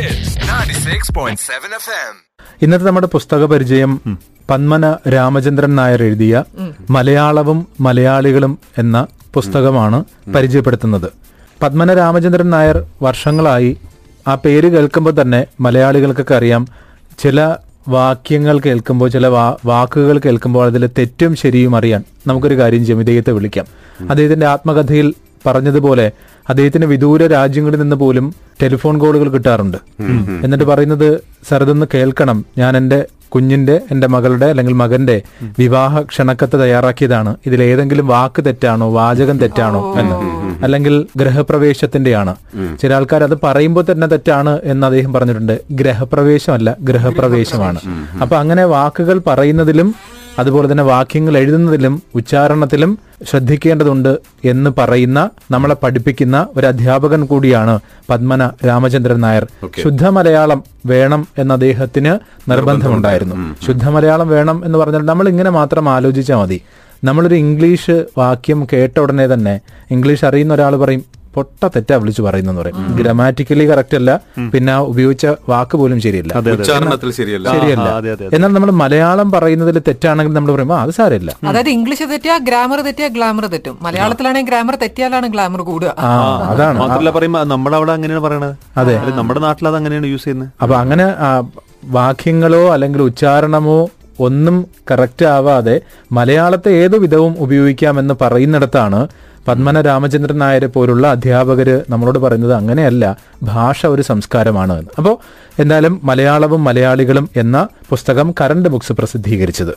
Hits 96.7 FM. ഇന്നത്തെ നമ്മുടെ പുസ്തക പരിചയം പന്മന രാമചന്ദ്രൻ നായർ എഴുതിയ മലയാളവും മലയാളികളും എന്ന പുസ്തകമാണ് പരിചയപ്പെടുത്തുന്നത്. പത്മന രാമചന്ദ്രൻ നായർ വർഷങ്ങളായി ആ പേര് കേൾക്കുമ്പോൾ തന്നെ മലയാളികൾക്കൊക്കെ അറിയാം. ചില വാക്യങ്ങൾ കേൾക്കുമ്പോൾ ചില വാ- വാക്കുകൾ കേൾക്കുമ്പോൾ അതിൽ തെറ്റും ശരിയും അറിയാൻ നമുക്കൊരു കാര്യം ചെയ്യാം ഇദ്ദേഹത്തെ വിളിക്കാം അദ്ദേഹത്തിന്റെ ആത്മകഥയിൽ പറഞ്ഞതുപോലെ അദ്ദേഹത്തിന് വിദൂര രാജ്യങ്ങളിൽ നിന്ന് പോലും ടെലിഫോൺ കോളുകൾ കിട്ടാറുണ്ട്. എന്നിട്ട് പറയുന്നത് സാർ ഇതൊന്ന് കേൾക്കണം. ഞാൻ എന്റെ കുഞ്ഞിന്റെ എന്റെ മകളുടെ അല്ലെങ്കിൽ മകന്റെ വിവാഹ ക്ഷണക്കത്ത് തയ്യാറാക്കിയതാണ്. ഇതിൽ ഏതെങ്കിലും വാക്ക് തെറ്റാണോ വാചകം തെറ്റാണോ എന്ന്. അല്ലെങ്കിൽ ഗ്രഹപ്രവേശത്തിന്റെയാണ് ചില ആൾക്കാർ അത് പറയുമ്പോൾ തന്നെ തെറ്റാണ് എന്ന് അദ്ദേഹം പറഞ്ഞിട്ടുണ്ട്. ഗ്രഹപ്രവേശമല്ല ഗ്രഹപ്രവേശമാണ്. അപ്പൊ അങ്ങനെ വാക്കുകൾ പറയുന്നതിലും അതുപോലെ തന്നെ വാക്യങ്ങൾ എഴുതുന്നതിലും ഉച്ചാരണത്തിലും ശ്രദ്ധിക്കേണ്ടതുണ്ട് എന്ന് പറയുന്ന നമ്മളെ പഠിപ്പിക്കുന്ന ഒരു അധ്യാപകൻ കൂടിയാണ് പത്മന രാമചന്ദ്രൻ നായർ. ശുദ്ധ മലയാളം വേണം എന്ന അദ്ദേഹത്തിന് നിർബന്ധമുണ്ടായിരുന്നു. ശുദ്ധ മലയാളം വേണം എന്ന് പറഞ്ഞാൽ നമ്മൾ ഇങ്ങനെ മാത്രം ആലോചിച്ചാൽ മതി. നമ്മളൊരു ഇംഗ്ലീഷ് വാക്യം കേട്ട ഉടനെ തന്നെ ഇംഗ്ലീഷ് അറിയുന്ന ഒരാൾ പറയും പൊട്ട തെറ്റാ വിളിച്ചു പറയുന്നെന്ന് പറയും. ഗ്രാമാറ്റിക്കലി കറക്റ്റ് അല്ല. പിന്നെ ഉപയോഗിച്ച വാക്ക് പോലും ശരിയല്ല. ഉച്ചാരണത്തിൽ ശരിയല്ല. ശരിയല്ല. എന്നാൽ നമ്മൾ മലയാളം പറയുന്നതിൽ തെറ്റാണെങ്കിൽ നമ്മൾ പറയും "ആ, അത് സാരമില്ല. അതായത് ഇംഗ്ലീഷ് തെറ്റിയാ ഗ്രാമർ തെറ്റിയാ ഗ്ലാമർ തെറ്റും. മലയാളത്തിലാണെങ്കിൽ ഗ്രാമർ തെറ്റിയാലാണ് ഗ്ലാമർ കൂടുക. അതാണ്. മാത്രമല്ല നമ്മുടെ അവിടെ അങ്ങനെയാണ് പറയണത്. അതെ. നമ്മുടെ നാട്ടിൽ അത് അങ്ങനെയാണ് യൂസ് ചെയ്യുന്നത്. അപ്പൊ അങ്ങനെ വാക്യങ്ങളോ അല്ലെങ്കിൽ ഉച്ചാരണമോ ഒന്നും കറക്റ്റ് ആവാതെ മലയാളത്തെ ഏതു വിധവും ഉപയോഗിക്കാമെന്ന് പറയുന്നിടത്താണ് പത്മന രാമചന്ദ്രൻ നായരെ പോലുള്ള അധ്യാപകര് നമ്മളോട് പറയുന്നത് അങ്ങനെയല്ല. ഭാഷ ഒരു സംസ്കാരമാണ് എന്ന്. അപ്പോൾ എന്തായാലും മലയാളവും മലയാളികളും എന്ന പുസ്തകം കറണ്ട് ബുക്സ് പ്രസിദ്ധീകരിച്ചത്.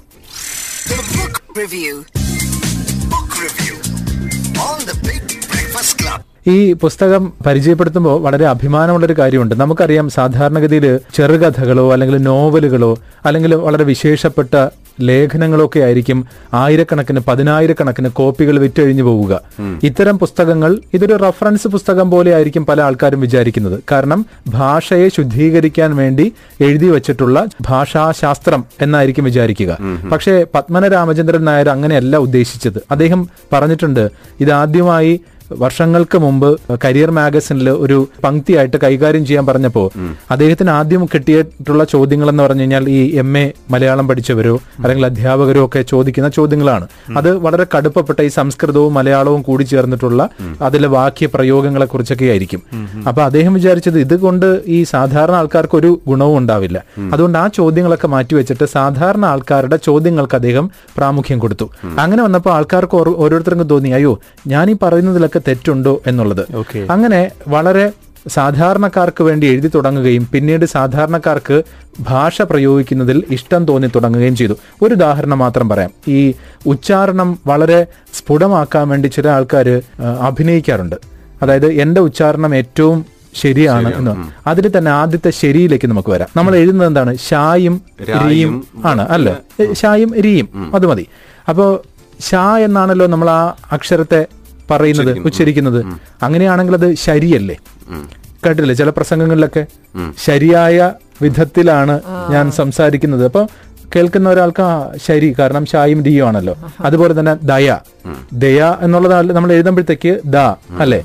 ഈ പുസ്തകം പരിചയപ്പെടുത്തുമ്പോൾ വളരെ അഭിമാനമുള്ളൊരു കാര്യമുണ്ട്. നമുക്കറിയാം സാധാരണഗതിയിൽ ചെറുകഥകളോ അല്ലെങ്കിൽ നോവലുകളോ അല്ലെങ്കിൽ വളരെ വിശേഷപ്പെട്ട ലേഖനങ്ങളോ ഒക്കെ ആയിരിക്കും ആയിരക്കണക്കിന് പതിനായിരക്കണക്കിന് കോപ്പികൾ വിറ്റഴിഞ്ഞു പോവുക. ഇത്തരം പുസ്തകങ്ങൾ ഇതൊരു റഫറൻസ് പുസ്തകം പോലെ ആയിരിക്കും പല ആൾക്കാരും വിചാരിക്കുന്നത്. കാരണം ഭാഷയെ ശുദ്ധീകരിക്കാൻ വേണ്ടി എഴുതി വച്ചിട്ടുള്ള ഭാഷാശാസ്ത്രം എന്നായിരിക്കും വിചാരിക്കുക. പക്ഷേ പത്മന രാമചന്ദ്രൻ നായർ അങ്ങനെയല്ല ഉദ്ദേശിച്ചത്. അദ്ദേഹം പറഞ്ഞിട്ടുണ്ട് ഇതാദ്യമായി വർഷങ്ങൾക്ക് മുമ്പ് കരിയർ മാഗസിനിൽ ഒരു പങ്ക്തിയായിട്ട് കൈകാര്യം ചെയ്യാൻ പറഞ്ഞപ്പോൾ അദ്ദേഹത്തിന് ആദ്യം കിട്ടിയിട്ടുള്ള ചോദ്യങ്ങൾ എന്ന് പറഞ്ഞു കഴിഞ്ഞാൽ ഈ എം എ മലയാളം പഠിച്ചവരോ അല്ലെങ്കിൽ അധ്യാപകരോ ഒക്കെ ചോദിക്കുന്ന ചോദ്യങ്ങളാണ്. അത് വളരെ കടുപ്പപ്പെട്ട ഈ സംസ്കൃതവും മലയാളവും കൂടി ചേർന്നിട്ടുള്ള അതിലെ വാക്യ പ്രയോഗങ്ങളെ കുറിച്ചൊക്കെ ആയിരിക്കും. അപ്പൊ അദ്ദേഹം വിചാരിച്ചത് ഇതുകൊണ്ട് ഈ സാധാരണ ആൾക്കാർക്ക് ഒരു ഗുണവും ഉണ്ടാവില്ല. അതുകൊണ്ട് ആ ചോദ്യങ്ങളൊക്കെ മാറ്റിവെച്ചിട്ട് സാധാരണ ആൾക്കാരുടെ ചോദ്യങ്ങൾക്ക് അദ്ദേഹം പ്രാമുഖ്യം കൊടുത്തു. അങ്ങനെ വന്നപ്പോൾ ആൾക്കാർക്ക് ഓരോ- ഓരോരുത്തർക്കും തോന്നി അയ്യോ ഞാൻ ഈ പറയുന്നതിലൊക്കെ തെറ്റുണ്ടോ എന്നുള്ളത്. അങ്ങനെ വളരെ സാധാരണക്കാർക്ക് വേണ്ടി എഴുതി തുടങ്ങുകയും പിന്നീട് സാധാരണക്കാർക്ക് ഭാഷ പ്രയോഗിക്കുന്നതിൽ ഇഷ്ടം തോന്നി തുടങ്ങുകയും ചെയ്തു. ഒരു ഉദാഹരണം മാത്രം പറയാം. ഈ ഉച്ചാരണം വളരെ സ്ഫുടമാക്കാൻ വേണ്ടി ചില ആൾക്കാർ അഭിനയിക്കാറുണ്ട്. അതായത് എന്റെ ഉച്ചാരണം ഏറ്റവും ശരിയാണ് എന്ന്. അതിൽ തന്നെ ആദ്യത്തെ ശരിയിലേക്ക് നമുക്ക് വരാം. നമ്മൾ എഴുതുന്നത് എന്താണ്? ഷായും രീയും ആണ് അല്ല? ഷായും രീയും. അത് മതി. അപ്പോ ഷാ എന്നാണല്ലോ നമ്മൾ ആ അക്ഷരത്തെ പറയുന്നത് ഉച്ചരിക്കുന്നത്. അങ്ങനെയാണെങ്കിൽ അത് ശരിയല്ലേ? കേട്ടില്ലേ ചില പ്രസംഗങ്ങളിലൊക്കെ ശരിയായ വിധത്തിലാണ് ഞാൻ സംസാരിക്കുന്നത്. അപ്പൊ കേൾക്കുന്ന ഒരാൾക്ക് ആ ശരി കാരണം ഷായും ഡിയും ആണല്ലോ. അതുപോലെ തന്നെ ദയ. ദയ എന്നുള്ളതാണ് നമ്മൾ എഴുതുമ്പോഴത്തേക്ക് ദ അല്ലേ?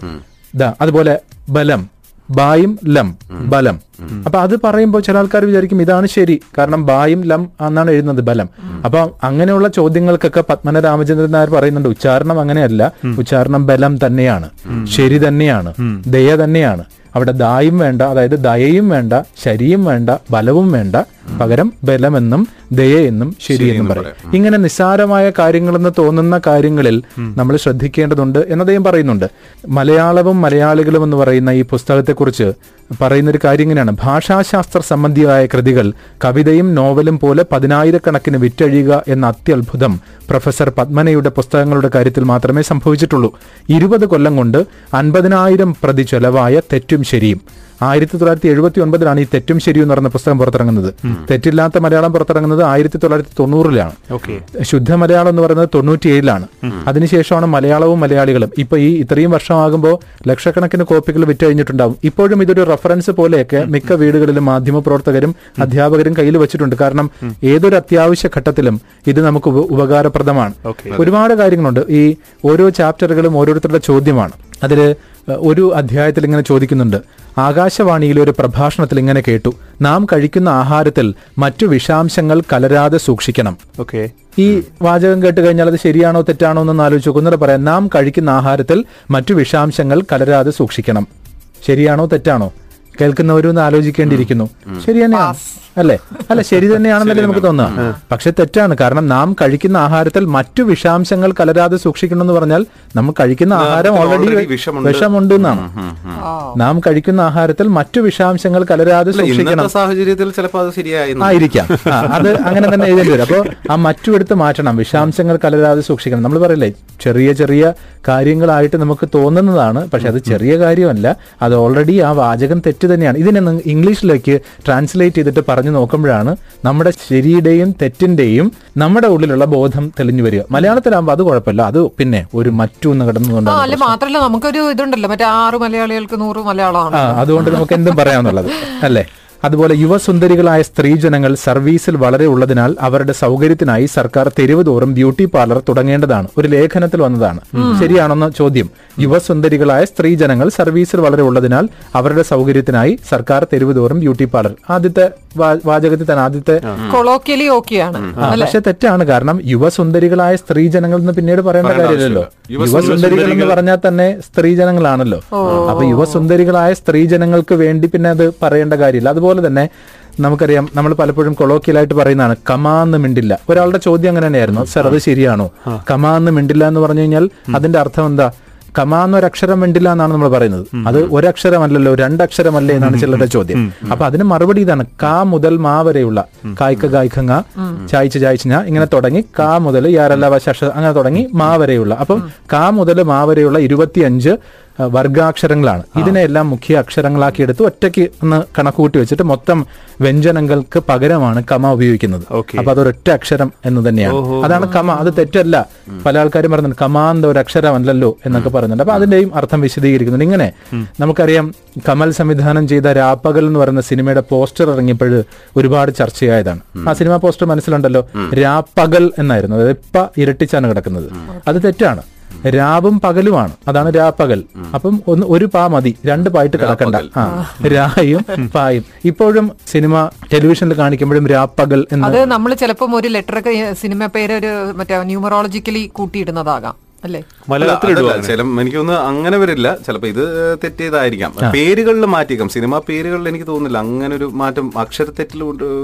ദ. അതുപോലെ ബലം. ബായും ലം ബലം. അപ്പൊ അത് പറയുമ്പോൾ ചില ആൾക്കാർ വിചാരിക്കും ഇതാണ് ശരി. കാരണം ബായും ലം എന്നാണ് എഴുതുന്നത് ബലം. അപ്പൊ അങ്ങനെയുള്ള ചോദ്യങ്ങൾക്കൊക്കെ പത്മന രാമചന്ദ്രൻ നായർ പറയുന്നുണ്ട് ഉച്ചാരണം അങ്ങനെയല്ല. ഉച്ചാരണം ബലം തന്നെയാണ്. ശരി തന്നെയാണ്. ദയ തന്നെയാണ്. അവിടെ ദായും വേണ്ട അതായത് ദയയും വേണ്ട ശരിയും വേണ്ട ബലവും വേണ്ട പകരം ബലമെന്നും ദയയെന്നും ശരിയെന്നും പറയും. ഇങ്ങനെ നിസ്സാരമായ കാര്യങ്ങളെന്ന് തോന്നുന്ന കാര്യങ്ങളിൽ നമ്മൾ ശ്രദ്ധിക്കേണ്ടതുണ്ട് എന്ന് അദ്ദേഹം പറയുന്നുണ്ട്. മലയാളവും മലയാളികളും എന്ന് പറയുന്ന ഈ പുസ്തകത്തെക്കുറിച്ച് പറയുന്ന ഒരു കാര്യം ഇങ്ങനെയാണ്. ഭാഷാശാസ്ത്ര സംബന്ധിയായ കൃതികൾ കവിതയും നോവലും പോലെ പതിനായിരക്കണക്കിന് വിറ്റഴിയുക എന്ന അത്യത്ഭുതം പ്രൊഫസർ പത്മനയുടെ പുസ്തകങ്ങളുടെ കാര്യത്തിൽ മാത്രമേ സംഭവിച്ചിട്ടുള്ളൂ. ഇരുപത് കൊല്ലം കൊണ്ട് അൻപതിനായിരം പ്രതി ചെലവായ തെറ്റും ശരിയും. ആയിരത്തി തൊള്ളായിരത്തി എഴുപത്തി ഒൻപതിലാണ് ഈ തെറ്റും ശരിയും എന്ന് പറഞ്ഞ പുസ്തകം പുറത്തിറങ്ങുന്നത്. തെറ്റില്ലാത്ത മലയാളം പുറത്തിറങ്ങുന്നത് ആയിരത്തി തൊള്ളായിരത്തി തൊണ്ണൂറിലാണ് ശുദ്ധ മലയാളം എന്ന് പറയുന്നത് തൊണ്ണൂറ്റിയേഴിലാണ്. അതിനുശേഷമാണ് മലയാളവും മലയാളികളും. ഇപ്പൊ ഈ ഇത്രയും വർഷമാകുമ്പോൾ ലക്ഷക്കണക്കിന് കോപ്പികൾ വിറ്റ് കഴിഞ്ഞിട്ടുണ്ടാവും. ഇപ്പോഴും ഇതൊരു റെഫറൻസ് പോലെയൊക്കെ മിക്ക വീടുകളിലും മാധ്യമ പ്രവർത്തകരും അധ്യാപകരും കയ്യിൽ വെച്ചിട്ടുണ്ട്. കാരണം ഏതൊരു അത്യാവശ്യ ഘട്ടത്തിലും ഇത് നമുക്ക് ഉപകാരപ്രദമാണ്. ഒരുപാട് കാര്യങ്ങളുണ്ട്. ഈ ഓരോ ചാപ്റ്ററുകളും ഓരോരുത്തരുടെ ചോദ്യമാണ്. അതിൽ ഒരു അധ്യായത്തിൽ ഇങ്ങനെ ചോദിക്കുന്നുണ്ട്. ആകാശവാണിയിലെ ഒരു പ്രഭാഷണത്തിൽ ഇങ്ങനെ കേട്ടു. നാം കഴിക്കുന്ന ആഹാരത്തിൽ മറ്റു വിഷാംശങ്ങൾ കലരാതെ സൂക്ഷിക്കണം. ഓക്കെ. ഈ വാചകം കേട്ട് കഴിഞ്ഞാൽ അത് ശരിയാണോ തെറ്റാണോ എന്ന് ആലോചിച്ച് നോക്കും. പറയാം നാം കഴിക്കുന്ന ആഹാരത്തിൽ മറ്റു വിഷാംശങ്ങൾ കലരാതെ സൂക്ഷിക്കണം. ശരിയാണോ തെറ്റാണോ? കേൾക്കുന്നവരും ഒന്ന് ആലോചിക്കേണ്ടിയിരിക്കുന്നു ശരി തന്നെയാണ്. അല്ലെ? അല്ല ശരി തന്നെയാണെന്നല്ലേ നമുക്ക് തോന്നുക. പക്ഷെ തെറ്റാണ്. കാരണം നാം കഴിക്കുന്ന ആഹാരത്തിൽ മറ്റു വിഷാംശങ്ങൾ കലരാതെ സൂക്ഷിക്കണം എന്ന് പറഞ്ഞാൽ നമ്മൾ കഴിക്കുന്ന ആഹാരം ഓൾറെഡി already വിഷമുണ്ട്. എന്നാണ്. നാം കഴിക്കുന്ന ആഹാരത്തിൽ മറ്റു വിഷാംശങ്ങൾ കലരാതെ സൂക്ഷിക്കണം ഇന്നത്തെ സാഹചര്യത്തിൽ ചിലപ്പോൾ അത് അത് അങ്ങനെ തന്നെ എഴുതേണ്ടി വരും. അപ്പോൾ ആ മറ്റു എടുത്ത് മാറ്റണം. വിഷാംശങ്ങൾ കലരാതെ സൂക്ഷിക്കണം. നമ്മൾ പറയല്ലേ ചെറിയ ചെറിയ കാര്യങ്ങളായിട്ട് നമുക്ക് തോന്നുന്നതാണ്. പക്ഷെ അത് ചെറിയ കാര്യമല്ല. അത് ഓൾറെഡി ആ വാചകം തെറ്റ് തന്നെയാണ്. ഇതിനെ ഇംഗ്ലീഷിലേക്ക് ട്രാൻസ്ലേറ്റ് ചെയ്തിട്ട് പറഞ്ഞു നോക്കുമ്പോഴാണ് നമ്മുടെ ശരിയുടെയും തെറ്റിന്റെയും നമ്മുടെ ഉള്ളിലുള്ള ബോധം തെളിഞ്ഞു വരിക. മലയാളത്തിലാകുമ്പോൾ അത് കുഴപ്പമില്ല. അത് പിന്നെ ഒരു മറ്റു എന്ന് ആ കിടന്നുകൊണ്ടാണ് അല്ല മാത്രല്ല നമുക്കൊരു ഇതുണ്ടല്ലോ. മറ്റേ ആറ് മലയാളികൾക്ക് നൂറ് മലയാളമാണ്. അതുകൊണ്ട് നമുക്ക് എന്തും പറയാമെന്നുള്ളത് അല്ലേ? അതുപോലെ യുവസുന്ദരികളായ സ്ത്രീജനങ്ങൾ സർവീസിൽ വളരെ ഉള്ളതിനാൽ അവരുടെ സൗകര്യത്തിനായി സർക്കാർ തെരുവ് തോറും ബ്യൂട്ടി പാർലർ തുടങ്ങേണ്ടതാണ്. ഒരു ലേഖനത്തിൽ വന്നതാണ്. ശരിയാണെന്ന ചോദ്യം. യുവസുന്ദരികളായ സ്ത്രീജനങ്ങൾ സർവീസിൽ വളരെ ഉള്ളതിനാൽ അവരുടെ സൗകര്യത്തിനായി സർക്കാർ തെരുവ് തോറും ബ്യൂട്ടി പാർലർ. ആദ്യത്തെ വാചകത്തിൽ തന്നെ ആദ്യത്തെ കൊളോക്കിയലി ഓക്കെയാണ്. പക്ഷെ തെറ്റാണ്. കാരണം യുവസുന്ദരികളായ സ്ത്രീജനങ്ങൾ എന്ന് പിന്നീട് പറയേണ്ട പറയേണ്ട കാര്യമില്ലല്ലോ. യുവസുന്ദരികൾ എന്ന് പറഞ്ഞാൽ തന്നെ സ്ത്രീജനങ്ങളാണല്ലോ. അപ്പൊ യുവസുന്ദരികളായ സ്ത്രീജനങ്ങൾക്ക് വേണ്ടി പിന്നെ അത് പറയേണ്ട കാര്യമില്ല. അതുപോലെ തന്നെ നമുക്കറിയാം നമ്മൾ പലപ്പോഴും കൊളോക്കിയലായിട്ട് പറയുന്നതാണ് കമാന്ന് മിണ്ടില്ല. ഒരാളുടെ ചോദ്യം അങ്ങനെ തന്നെയായിരുന്നു സർ അത് ശരിയാണോ? കമാന്ന് മിണ്ടില്ല എന്ന് പറഞ്ഞു കഴിഞ്ഞാൽ അതിന്റെ അർത്ഥം എന്താ? കമാ എന്നൊരക്ഷരം വേണ്ടില്ല എന്നാണ് നമ്മൾ പറയുന്നത്. അത് ഒരക്ഷരമല്ലല്ലോ രണ്ടക്ഷരമല്ലേ എന്നാണ് ചിലരുടെ ചോദ്യം. അപ്പൊ അതിന് മറുപടി ഇതാണ് കാ മുതൽ മാ വരെയുള്ള. കായ്ക്ക കായ്ക്കങ്ങ ചായച്ച് ചായച്ച് ഞാ ഇങ്ങനെ തുടങ്ങി കാ മുതൽ യാരല്ല വശ അങ്ങനെ തുടങ്ങി മാ വരെയുള്ള. അപ്പം കാ മുതൽ മാ വരെയുള്ള ഇരുപത്തിയഞ്ച് വർഗാക്ഷരങ്ങളാണ്. ഇതിനെല്ലാം മുഖ്യ അക്ഷരങ്ങളാക്കി എടുത്ത് ഒറ്റയ്ക്ക് ഒന്ന് കണക്കുകൂട്ടി വെച്ചിട്ട് മൊത്തം വ്യഞ്ജനങ്ങൾക്ക് പകരമാണ് കമ ഉപയോഗിക്കുന്നത്. അപ്പൊ അതൊരൊറ്റ അക്ഷരം എന്ന് തന്നെയാണ്. അതാണ് കമ. അത് തെറ്റല്ല. പല ആൾക്കാരും പറയുന്നുണ്ട് കമാന്ത ഒരു അക്ഷരമല്ലല്ലോ എന്നൊക്കെ പറയുന്നുണ്ട് അപ്പൊ അതിന്റെയും അർത്ഥം വിശദീകരിക്കുന്നുണ്ട്. ഇങ്ങനെ നമുക്കറിയാം കമൽ സംവിധാനം ചെയ്ത രാപ്പകൽ എന്ന് പറയുന്ന സിനിമയുടെ പോസ്റ്റർ ഇറങ്ങിയപ്പോൾ ഒരുപാട് ചർച്ചയായതാണ്. ആ സിനിമ പോസ്റ്റർ മനസ്സിലുണ്ടല്ലോ? രാപ്പകൽ എന്നായിരുന്നു. അതായത് ഇപ്പ ഇരട്ടിച്ചാണ് കിടക്കുന്നത്. അത് തെറ്റാണ്. രാവും പകലുമാണ്. അതാണ് രാപ്പകൽ അപ്പം ഒന്ന് ഒരു പാ മതി. രണ്ട് പായിട്ട് കിടക്കണ്ട. ആ രായും പായും. ഇപ്പോഴും സിനിമ ടെലിവിഷനിൽ കാണിക്കുമ്പോഴും രാപ്പകൽ എന്ന് അത് നമ്മൾ ചിലപ്പം ഒരു ലെറ്ററൊക്കെ സിനിമ പേര് ഒരു മറ്റേ ന്യൂമറോളജിക്കലി കൂട്ടിയിടുന്നതാകാം. അല്ലേ? അല്ല, ചില എനിക്കൊന്ന് അങ്ങനെ വരില്ല. ചിലപ്പോ ഇത് തെറ്റിയതായിരിക്കാം. പേരുകളിൽ മാറ്റിയേക്കാം. സിനിമ പേരുകളിൽ എനിക്ക് തോന്നുന്നില്ല. അങ്ങനെ ഒരു മാറ്റം അക്ഷര തെറ്റിൽ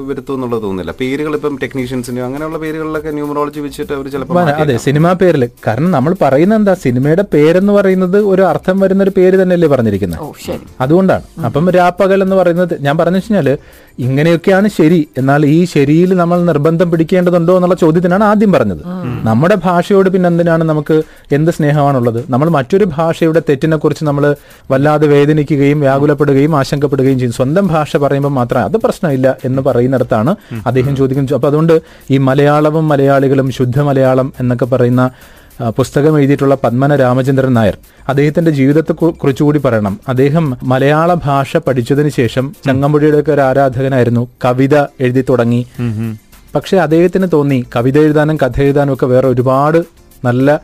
വരുത്തും എന്നുള്ളത് തോന്നുന്നില്ല. പേരുകൾ ഇപ്പം ടെക്നീഷ്യൻസിന് അങ്ങനെയുള്ള പേരുകളിലൊക്കെ ന്യൂമറോളജി വെച്ചിട്ട് അവർ ചിലപ്പോൾ അതെ സിനിമാ പേരിൽ കാരണം നമ്മൾ പറയുന്ന എന്താ? സിനിമയുടെ പേരെന്ന് പറയുന്നത് ഒരു അർത്ഥം വരുന്ന ഒരു പേര് തന്നെയല്ലേ പറഞ്ഞിരിക്കുന്നത്. ഓ ശരി. അതുകൊണ്ടാണ്. അപ്പം രാപ്പകൽ എന്ന് പറയുന്നത് ഞാൻ പറഞ്ഞു വെച്ചാൽ ഇങ്ങനെയൊക്കെയാണ് ശരി. എന്നാൽ ഈ ശരിയിൽ നമ്മൾ നിർബന്ധം പിടിക്കേണ്ടതുണ്ടോ എന്നുള്ള ചോദ്യത്തിനാണ് ആദ്യം പറഞ്ഞത്. നമ്മുടെ ഭാഷയോട് പിന്നെ എന്തിനാണ് നമുക്ക് എന്ത് സ്നേഹമാണുള്ളത്? നമ്മൾ മറ്റൊരു ഭാഷയുടെ തെറ്റിനെ കുറിച്ച് നമ്മൾ വല്ലാതെ വേദനിക്കുകയും വ്യാകുലപ്പെടുകയും ആശങ്കപ്പെടുകയും ചെയ്യും. സ്വന്തം ഭാഷ പറയുമ്പോൾ മാത്രം അത് പ്രശ്നമില്ല എന്ന് പറയുന്നിടത്താണ് അദ്ദേഹം ചോദിക്കുന്നത്. അപ്പൊ അതുകൊണ്ട് ഈ മലയാളവും മലയാളികളും ശുദ്ധ മലയാളം എന്നൊക്കെ പറയുന്ന പുസ്തകം എഴുതിയിട്ടുള്ള പത്മന രാമചന്ദ്രൻ നായർ. അദ്ദേഹത്തിന്റെ ജീവിതത്തെ കുറിച്ചുകൂടി പറയണം. അദ്ദേഹം മലയാള ഭാഷ പഠിച്ചതിന് ശേഷം ചങ്ങമ്പുഴയുടെ ഒക്കെ ഒരു ആരാധകനായിരുന്നു. കവിത എഴുതി തുടങ്ങി. പക്ഷെ അദ്ദേഹത്തിന് തോന്നി കവിത എഴുതാനും കഥ എഴുതാനും ഒക്കെ വേറെ ഒരുപാട് നല്ല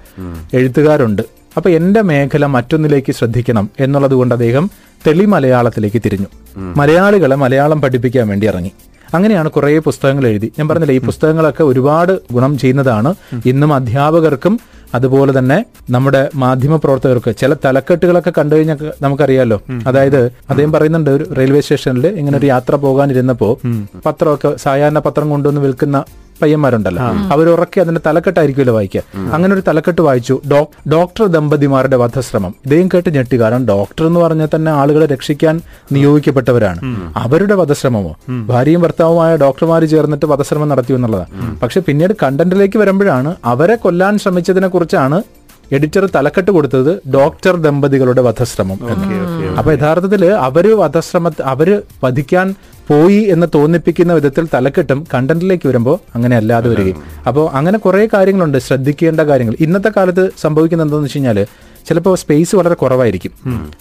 എഴുത്തുകാരുണ്ട്. അപ്പൊ എന്റെ മേഖല മറ്റൊന്നിലേക്ക് ശ്രദ്ധിക്കണം എന്നുള്ളത് കൊണ്ട് അദ്ദേഹം തെളി മലയാളത്തിലേക്ക് തിരിഞ്ഞു മലയാളികളെ മലയാളം പഠിപ്പിക്കാൻ വേണ്ടി ഇറങ്ങി. അങ്ങനെയാണ് കുറേ പുസ്തകങ്ങൾ എഴുതി. ഞാൻ പറഞ്ഞില്ല ഈ പുസ്തകങ്ങളൊക്കെ ഒരുപാട് ഗുണം ചെയ്യുന്നതാണ്. ഇന്നും അധ്യാപകർക്കും അതുപോലെ തന്നെ നമ്മുടെ മാധ്യമ പ്രവർത്തകർക്ക് ചില തലക്കെട്ടുകളൊക്കെ കണ്ടു കഴിഞ്ഞാൽ നമുക്കറിയാലോ. അതായത് അദ്ദേഹം പറയുന്നുണ്ട് ഒരു റെയിൽവേ സ്റ്റേഷനിൽ ഇങ്ങനെ ഒരു യാത്ര പോകാനിരുന്നപ്പോ പത്രമൊക്കെ സാധാരണ പത്രം കൊണ്ടുവന്ന് വിൽക്കുന്ന പയ്യന്മാരുണ്ടല്ലോ. അവർ ഉറക്കി അതിന്റെ തലക്കെട്ടായിരിക്കുമല്ലോ വായിക്കുക. അങ്ങനെ ഒരു തലക്കെട്ട് വായിച്ചു. ഡോക്ടർ ദമ്പതിമാരുടെ വധശ്രമം. ഇദ്ദേഹം കേട്ട് ഞെട്ടി. കാരണം ഡോക്ടർ എന്ന് പറഞ്ഞാൽ തന്നെ ആളുകളെ രക്ഷിക്കാൻ നിയോഗിക്കപ്പെട്ടവരാണ്. അവരുടെ വധശ്രമമോ? ഭാര്യയും ഭർത്താവുമായ ഡോക്ടർമാർ ചേർന്നിട്ട് വധശ്രമം നടത്തി എന്നുള്ളതാണ് പക്ഷെ പിന്നീട് കണ്ടന്റിലേക്ക് വരുമ്പോഴാണ് അവരെ കൊല്ലാൻ ശ്രമിച്ചതിനെ കുറിച്ചാണ് എഡിറ്റർ തലക്കെട്ട് കൊടുത്തത് ഡോക്ടർ ദമ്പതികളുടെ വധശ്രമം. അപ്പൊ യഥാർത്ഥത്തിൽ അവർ വധശ്രമ അവർ വധിക്കാൻ പോയി എന്ന് തോന്നിപ്പിക്കുന്ന വിധത്തിൽ തലക്കെട്ടും കണ്ടന്റിലേക്ക് വരുമ്പോൾ അങ്ങനെ അല്ലാതെ വരികയും. അപ്പോൾ അങ്ങനെ കുറേ കാര്യങ്ങളുണ്ട് ശ്രദ്ധിക്കേണ്ട കാര്യങ്ങൾ. ഇന്നത്തെ കാലത്ത് സംഭവിക്കുന്നത് എന്താണെന്ന് വെച്ച് കഴിഞ്ഞാൽ ചിലപ്പോൾ സ്പേസ് വളരെ കുറവായിരിക്കും.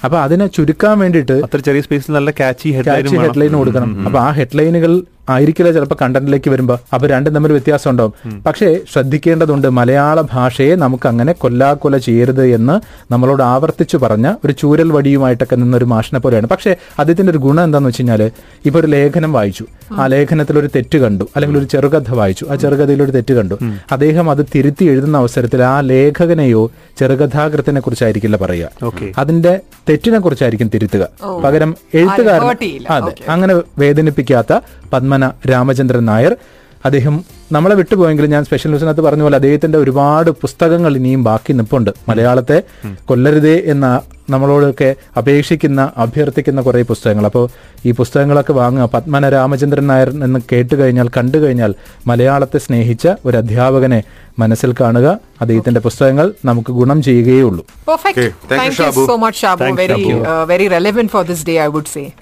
അപ്പൊ അതിനെ ചുരുക്കാൻ വേണ്ടിയിട്ട് അത്ര ചെറിയ സ്പേസിൽ നല്ല കാച്ചി ഹെഡ്ലൈൻ കൊടുക്കണം. അപ്പൊ ആ ഹെഡ്ലൈനുകൾ ആയിരിക്കില്ല ചിലപ്പോൾ കണ്ടന്റിലേക്ക് വരുമ്പോൾ അപ്പൊ രണ്ടും തമ്മിൽ വ്യത്യാസം ഉണ്ടാവും പക്ഷേ ശ്രദ്ധിക്കേണ്ടതുണ്ട് മലയാള ഭാഷയെ നമുക്ക് അങ്ങനെ കൊല്ലാക്കൊല ചെയ്യരുത് എന്ന് നമ്മളോട് ആവർത്തിച്ചു പറഞ്ഞ ഒരു ചൂരൽ വടിയുമായിട്ടൊക്കെ നിന്നൊരു മാഷിനെ പോലെയാണ്. പക്ഷേ അദ്ദേഹത്തിന്റെ ഒരു ഗുണം എന്താന്ന് വെച്ച് കഴിഞ്ഞാൽ ഇപ്പൊ ഒരു ലേഖനം വായിച്ചു. ആ ലേഖനത്തിൽ ഒരു തെറ്റ് കണ്ടു. അല്ലെങ്കിൽ ഒരു ചെറുകഥ വായിച്ചു. ആ ചെറുകഥയിൽ ഒരു തെറ്റ് കണ്ടു. അദ്ദേഹം അത് തിരുത്തി എഴുതുന്ന അവസരത്തിൽ ആ ലേഖകനെയോ ചെറുകഥാകൃത്തിനെ കുറിച്ചായിരിക്കില്ല പറയുക. അതിന്റെ തെറ്റിനെ കുറിച്ചായിരിക്കും തിരുത്തുക. പകരം എഴുത്തുകാരൻ അതെ. അങ്ങനെ വേദനിപ്പിക്കാത്ത പത്മന രാമചന്ദ്രൻ നായർ. അദ്ദേഹം നമ്മളെ വിട്ടുപോയെങ്കിലും ഞാൻ സ്പെഷ്യൽ ന്യൂസിനകത്ത് പറഞ്ഞ പോലെ അദ്ദേഹത്തിന്റെ ഒരുപാട് പുസ്തകങ്ങൾ ഇനിയും ബാക്കി നിപ്പുണ്ട്. മലയാളത്തെ കൊല്ലരുതേ എന്ന നമ്മളോടൊക്കെ അപേക്ഷിക്കുന്ന അഭ്യർത്ഥിക്കുന്ന കുറേ പുസ്തകങ്ങൾ. അപ്പോൾ ഈ പുസ്തകങ്ങളൊക്കെ വാങ്ങുക പത്മന രാമചന്ദ്രൻ നായർ എന്ന് കേട്ട് കഴിഞ്ഞാൽ കണ്ടു കഴിഞ്ഞാൽ മലയാളത്തെ സ്നേഹിച്ച ഒരു അധ്യാപകനെ മനസ്സിൽ കാണുക. അദ്ദേഹത്തിന്റെ പുസ്തകങ്ങൾ നമുക്ക് ഗുണം ചെയ്യുകയേ ഉള്ളൂ. Very very for this day I so much,